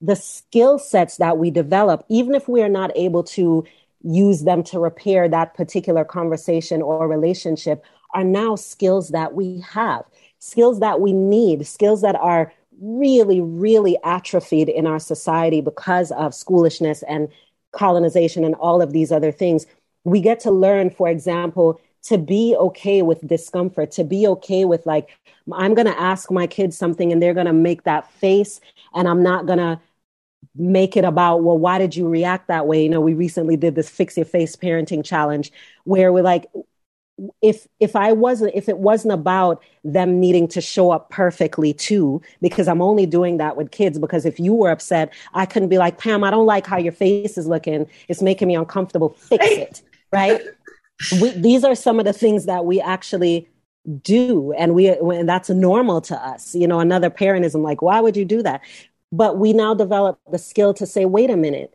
The skill sets that we develop, even if we are not able to use them to repair that particular conversation or relationship, are now skills that we have, skills that we need, skills that are really, really atrophied in our society because of schoolishness and colonization and all of these other things. We get to learn, for example, to be okay with discomfort, to be okay with like, I'm going to ask my kids something and they're going to make that face, and I'm not going to make it about, well, why did you react that way? You know, we recently did this fix your face parenting challenge where we're like, if if I wasn't if it wasn't about them needing to show up perfectly too, because I'm only doing that with kids. Because if you were upset, I couldn't be like Pam. I don't like how your face is looking. It's making me uncomfortable. Fix it, right? we, these are some of the things that we actually do, and we and that's normal to us. You know, another parent is like, why would you do that? But we now develop the skill to say, wait a minute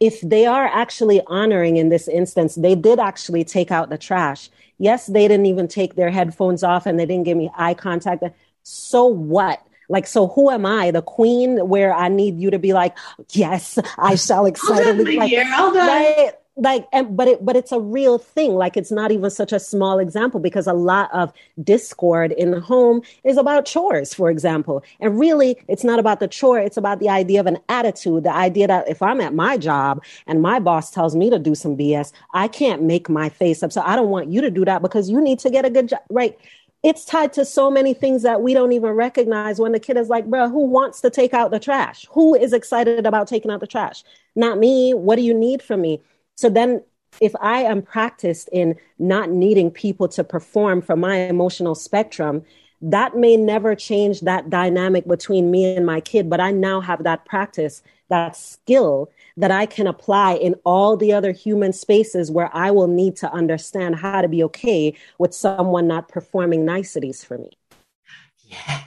if they are actually honoring in this instance, they did actually take out the trash. Yes, they didn't even take their headphones off and they didn't give me eye contact. So what? Like, so who am I, the queen, where I need you to be like, yes, I shall excitedly, like, right? Like and, but it but it's a real thing like it's not even such a small example because a lot of discord in the home is about chores for example and really it's not about the chore it's about the idea of an attitude the idea that if i'm at my job and my boss tells me to do some bs i can't make my face up so i don't want you to do that because you need to get a good job right it's tied to so many things that we don't even recognize when the kid is like, bro, who wants to take out the trash? Who is excited about taking out the trash? Not me. What do you need from me? So then if I am practiced in not needing people to perform for my emotional spectrum, that may never change that dynamic between me and my kid, but I now have that practice, that skill that I can apply in all the other human spaces where I will need to understand how to be okay with someone not performing niceties for me. Yes.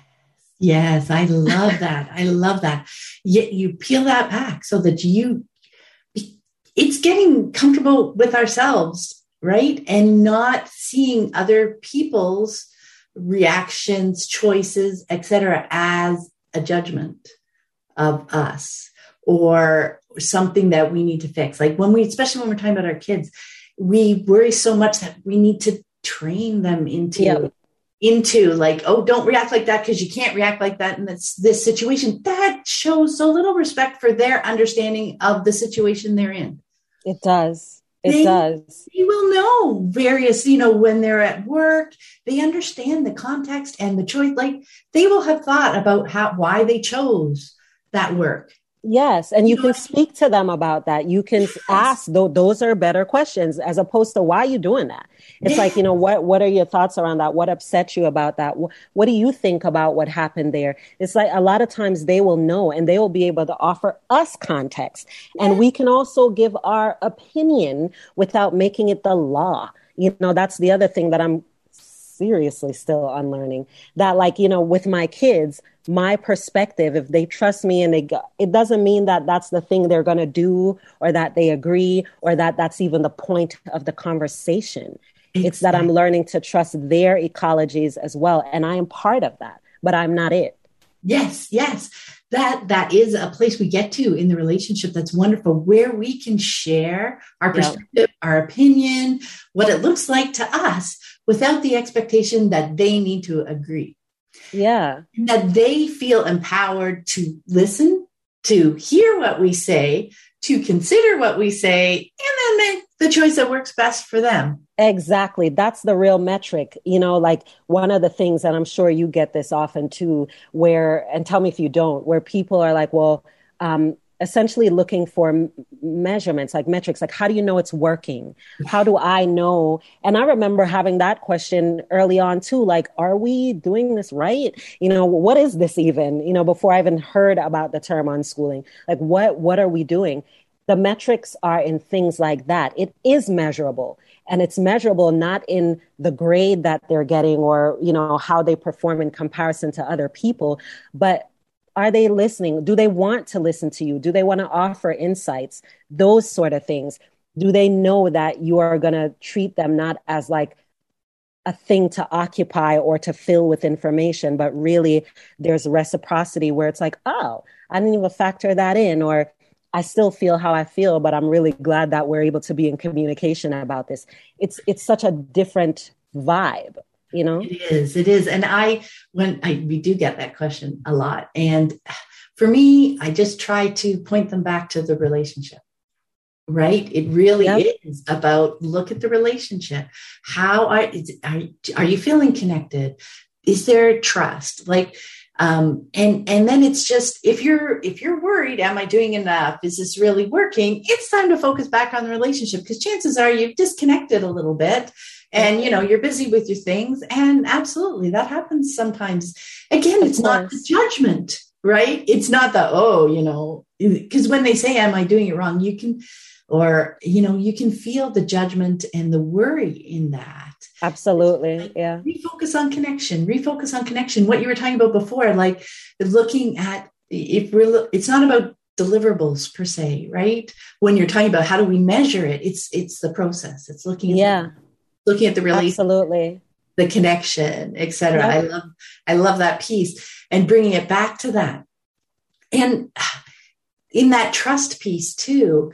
Yes, I love that. I love that. Yet you peel that back so that you it's getting comfortable with ourselves, right? And not seeing other people's reactions, choices, etc., as a judgment of us or something that we need to fix. Like when we, especially when we're talking about our kids, we worry so much that we need to train them into yep. into like, oh, don't react like that because you can't react like that in this this situation. That shows so little respect for their understanding of the situation they're in. It does. It they, does. You will know various, you know, when they're at work, they understand the context and the choice. Like they will have thought about how why they chose that work. Yes, and you, can speak to them about that. You can ask those are better questions as opposed to why are you doing that? It's like, you know, what what are your thoughts around that? What upsets you about that? What do you think about what happened there? It's like a lot of times they will know and they will be able to offer us context. And we can also give our opinion without making it the law. You know, that's the other thing that I'm seriously still unlearning that like you know with my kids my perspective if they trust me and they go, it doesn't mean that that's the thing they're going to do or that they agree or that that's even the point of the conversation Exactly. It's that I'm learning to trust their ecologies as well. And I am part of that, but I'm not it. Yes, yes. That that is a place we get to in the relationship that's wonderful, where we can share our perspective, yep. our opinion, what it looks like to us without the expectation that they need to agree. Yeah. And that they feel empowered to listen, to hear what we say, to consider what we say, and then make the choice that works best for them. Exactly. That's the real metric. You know, like one of the things, and I'm sure you get this often too, where, and tell me if you don't, where people are like, well, um, essentially looking for measurements like metrics like how do you know it's working? How do i know? And i remember having that question early on too like are we doing this right? You know what is this even? You know before i even heard about the term unschooling like what what are we doing? The metrics are in things like that. It is measurable and it's measurable not in the grade that they're getting or you know how they perform in comparison to other people but are they listening? Do they want to listen to you? Do they want to offer insights? Those sort of things. Do they know that you are going to treat them not as like a thing to occupy or to fill with information, but really there's reciprocity where it's like, oh, I didn't even factor that in, or I still feel how I feel, but I'm really glad that we're able to be in communication about this. It's it's such a different vibe you know? It is it is. And i when i we do get that question a lot. And for me i just try to point them back to the relationship right? It really yep. is about look at the relationship. How are, are are you feeling connected? Is there trust? Like um, and and then it's just if you're if you're worried am i doing enough? Is this really working? It's time to focus back on the relationship because chances are you've disconnected a little bit and you know you're busy with your things. And absolutely that happens sometimes. Again it's not the judgment right? It's not the oh you know because when they say am i doing it wrong? you can or you know you can feel the judgment and the worry in that. Absolutely like, yeah. refocus on connection refocus on connection. What you were talking about before like looking at if we're it's not about deliverables per se right? When you're talking about how do we measure it it's it's the process. It's looking at yeah looking at the relationship, absolutely the connection, etc. Yep. I love I love that piece and bringing it back to that. And in that trust piece too,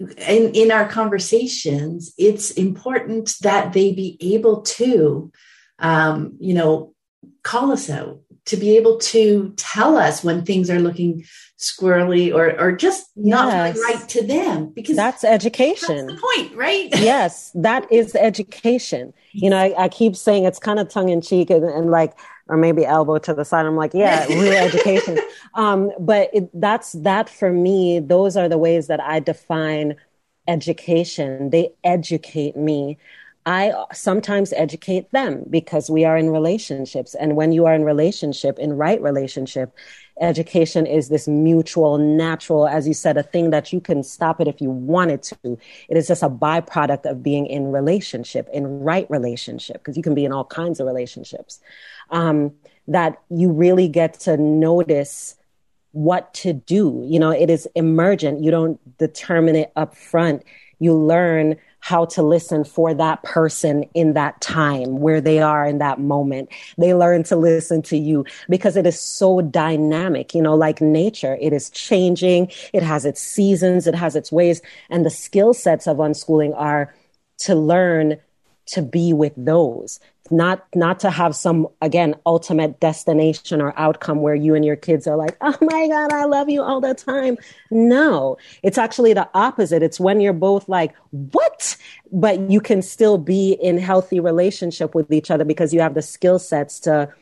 in, in our conversations, it's important that they be able to, um, you know, call us out, to be able to tell us when things are looking squirrely or or just not yes. right to them because that's education that's the point right yes that is education you know I, I keep saying it's kind of tongue-in-cheek and, and, like or maybe elbow to the side i'm like yeah real education um, but it, that's that for me those are the ways that i define education. They educate me. I sometimes educate them because we are in relationships. And when you are in relationship, in right relationship, education is this mutual, natural, as you said, a thing that you can stop it if you wanted to. It is just a byproduct of being in relationship, in right relationship, because you can be in all kinds of relationships. Um, that you really get to notice what to do. You know, it is emergent. You don't determine it up front. You learn how to listen for that person in that time where they are in that moment. They learn to listen to you because it is so dynamic, you know, like nature. It is changing. It has its seasons. It has its ways. And the skill sets of unschooling are to learn to be with those not not to have some again ultimate destination or outcome where you and your kids are like oh my god i love you all the time. No it's actually the opposite. It's when you're both like what? But you can still be in healthy relationship with each other because you have the skill sets to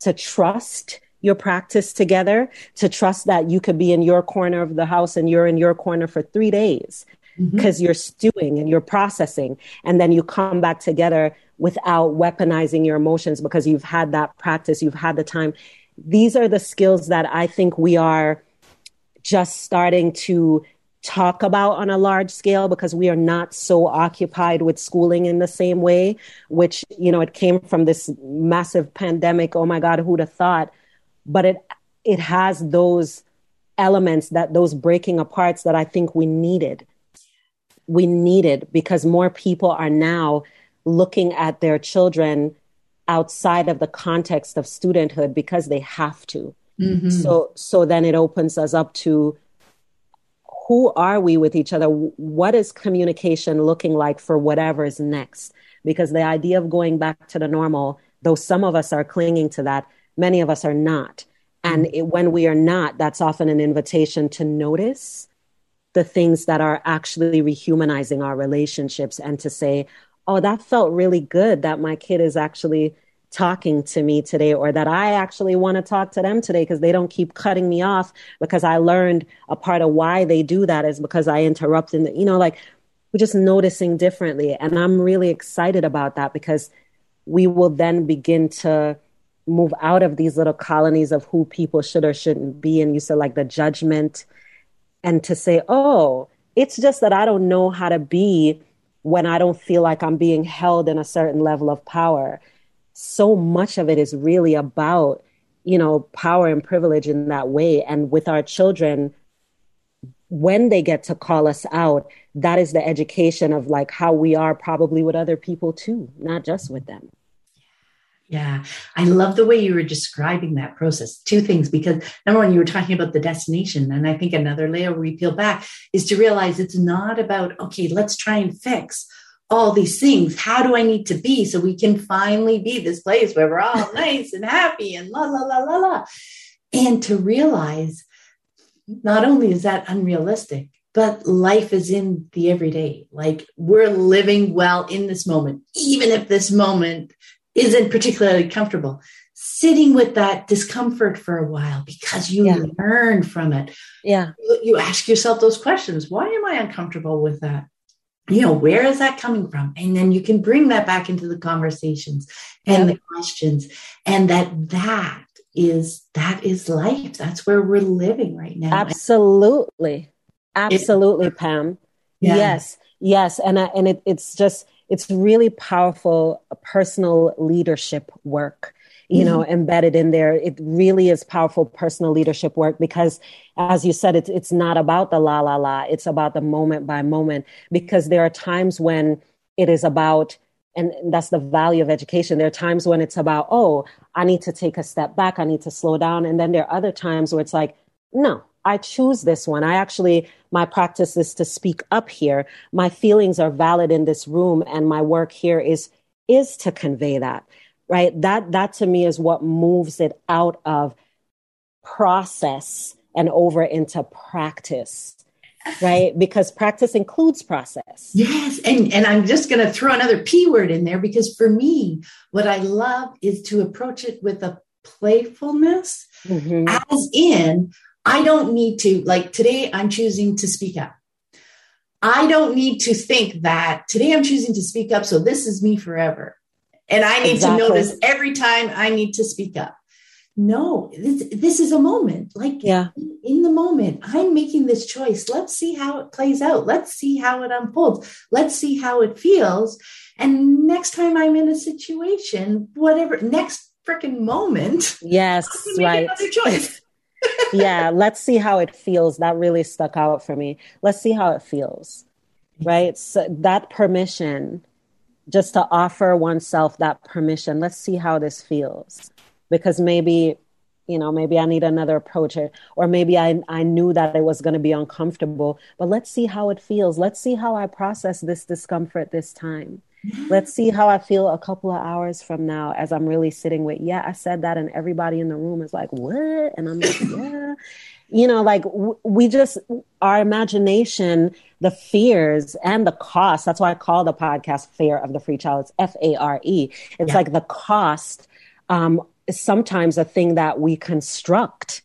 to trust your practice together to trust that you could be in your corner of the house and you're in your corner for 3 days because mm-hmm. you're stewing and you're processing. And then you come back together without weaponizing your emotions because you've had that practice you've had the time. These are the skills that i think we are just starting to talk about on a large scale because we are not so occupied with schooling in the same way which you know it came from this massive pandemic. Oh my god who'd have thought? But it it has those elements that those breaking aparts that i think we needed. We needed because more people are now looking at their children outside of the context of studenthood because they have to. Mm-hmm. So so then it opens us up to who are we with each other? What is communication looking like for whatever is next? Because the idea of going back to the normal, though some of us are clinging to that, many of us are not. And it, when we are not, that's often an invitation to notice the things that are actually rehumanizing our relationships and to say, oh, that felt really good that my kid is actually talking to me today or that I actually want to talk to them today because they don't keep cutting me off because I learned a part of why they do that is because I interrupt and you know like we're just noticing differently. And I'm really excited about that because we will then begin to move out of these little colonies of who people should or shouldn't be. And you said like the judgment and to say, oh, it's just that I don't know how to be when I don't feel like I'm being held in a certain level of power. So much of it is really about, you know, power and privilege in that way. And with our children, when they get to call us out, that is the education of like how we are probably with other people too, not just with them. Yeah, I love the way you were describing that process. Two things, because number one, you were talking about the destination. And I think another layer we peel back is to realize it's not about, okay, let's try and fix all these things. How do I need to be so we can finally be this place where we're all nice and happy and la, la, la, la, la. And to realize not only is that unrealistic, but life is in the everyday. Like we're living well in this moment, even if this moment isn't particularly comfortable. Sitting with that discomfort for a while because you yeah. learn from it. Yeah. You ask yourself those questions. Why am i uncomfortable with that? You know where is that coming from? And then you can bring that back into the conversations and yeah. the questions. And that that is that is life. That's where we're living right now. Absolutely absolutely. It, pam. Yeah. yes. Yes. And I, and it, it's just it's really powerful personal leadership work you know mm-hmm. embedded in there. It really is powerful personal leadership work because as you said it's it's not about the la la la. It's about the moment by moment because there are times when it is about and that's the value of education. There are times when it's about oh i need to take a step back. I need to slow down. And then there are other times where it's like no I choose this one. I actually, my practice is to speak up here. My feelings are valid in this room and my work here is, is to convey that, right? That, that to me is what moves it out of process and over into practice right because practice includes process yes and and i'm just going to throw another p word in there because for me what i love is to approach it with a playfulness mm-hmm. as in I don't need to, like today, I'm choosing to speak up. I don't need to think that today I'm choosing to speak up. So this is me forever. And I need exactly. to notice every time I need to speak up. No, this, this is a moment. Like yeah. in the moment, I'm making this choice. Let's see how it plays out. Let's see how it unfolds. Let's see how it feels. And next time I'm in a situation, whatever, next freaking moment. Yes, right. choice. Yeah, let's see how it feels. That really stuck out for me. Let's see how it feels. Right? So that permission, just to offer oneself that permission. Let's see how this feels. Because maybe, you know, maybe I need another approach or, or maybe I, I knew that it was going to be uncomfortable, but let's see how it feels. Let's see how I process this discomfort this time Let's see how I feel a couple of hours from now as I'm really sitting with, yeah, I said that, and everybody in the room is like, what? And I'm like, yeah. You know, like w- we just, our imagination, the fears and the cost. That's why I call the podcast Fare of the Free Child. It's F A R E. It's yeah. like the cost um, is sometimes a thing that we construct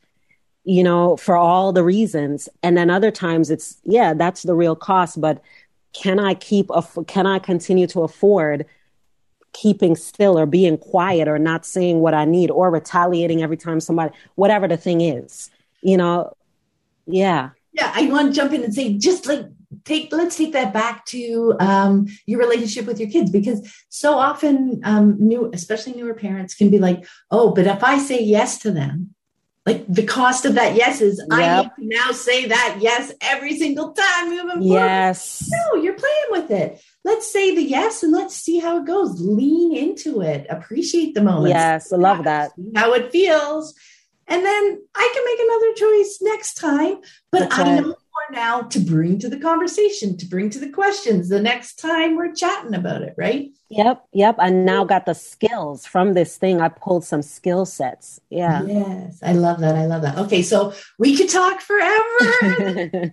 you know, for all the reasons. And then other times it's, yeah, that's the real cost, but can I keep, can I continue to afford keeping still or being quiet or not saying what I need or retaliating every time somebody, whatever the thing is, you know? Yeah. Yeah. I want to jump in and say, just like, take let's take that back to um, your relationship with your kids because so often um, new especially newer parents can be like oh but if i say yes to them like the cost of that yes is yep. I need to now say that yes every single time moving forward. Yes. No, you're playing with it. Let's say the yes and let's see how it goes. Lean into it. Appreciate the moment. Yes, I love that. How it feels. And then I can make another choice next time. But That's I right. know now to bring to the conversation, to bring to the questions the next time we're chatting about it, right? Yep, yep. I now got the skills from this thing. I pulled some skill sets. Yeah. Yes, I love that. I love that. Okay, so we could talk forever.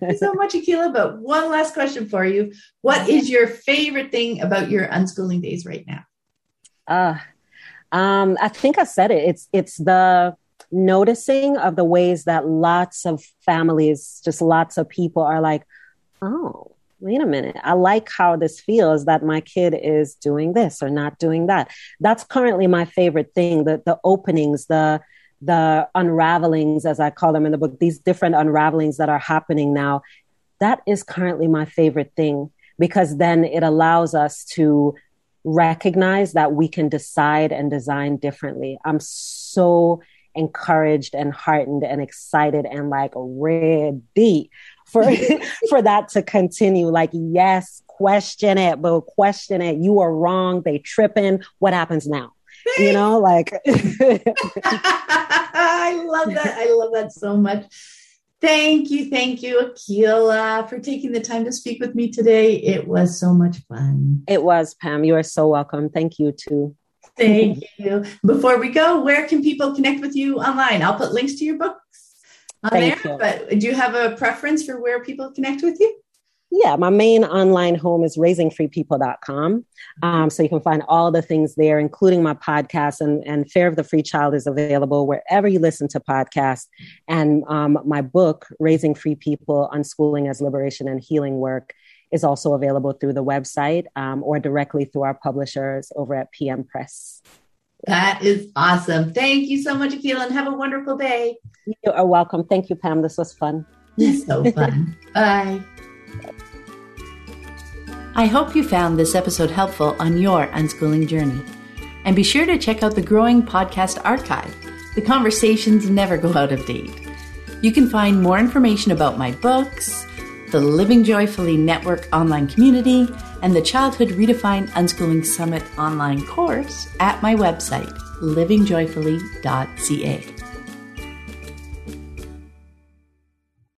So much, Akilah. But one last question for you. What is your favorite thing about your unschooling days right now? Uh um, I think I said it. It's it's the noticing of the ways that lots of families, just lots of people are like, oh, wait a minute. I like how this feels that my kid is doing this or not doing that. That's currently my favorite thing, the, the openings, the, the unravelings, as I call them in the book, these different unravelings that are happening now. That is currently my favorite thing because then it allows us to recognize that we can decide and design differently. I'm so encouraged and heartened and excited and like ready for for that to continue. Like yes question it but question it. You are wrong. They tripping. What happens now? You know like i love that. I love that so much. Thank you. Thank you Akilah for taking the time to speak with me today. It was so much fun. It was pam. You are so welcome. Thank you too Thank you. Before we go, where can people connect with you online? I'll put links to your books on Thank there. You. But do you have a preference for where people connect with you? Yeah, my main online home is raisingfreepeople.com. Um, so you can find all the things there, including my podcast. And, and Fare of the Free Child is available wherever you listen to podcasts. And um, my book, Raising Free People Unschooling as Liberation and Healing Work, is also available through the website um, or directly through our publishers over at PM Press. That is awesome. Thank you so much, Akilah, and have a wonderful day. You are welcome. Thank you, Pam. This was fun. so fun. Bye. I hope you found this episode helpful on your unschooling journey. And be sure to check out the growing podcast archive. The conversations never go out of date. You can find more information about my books, the Living Joyfully Network online community, and the Childhood Redefined Unschooling Summit online course at my website, livingjoyfully.ca.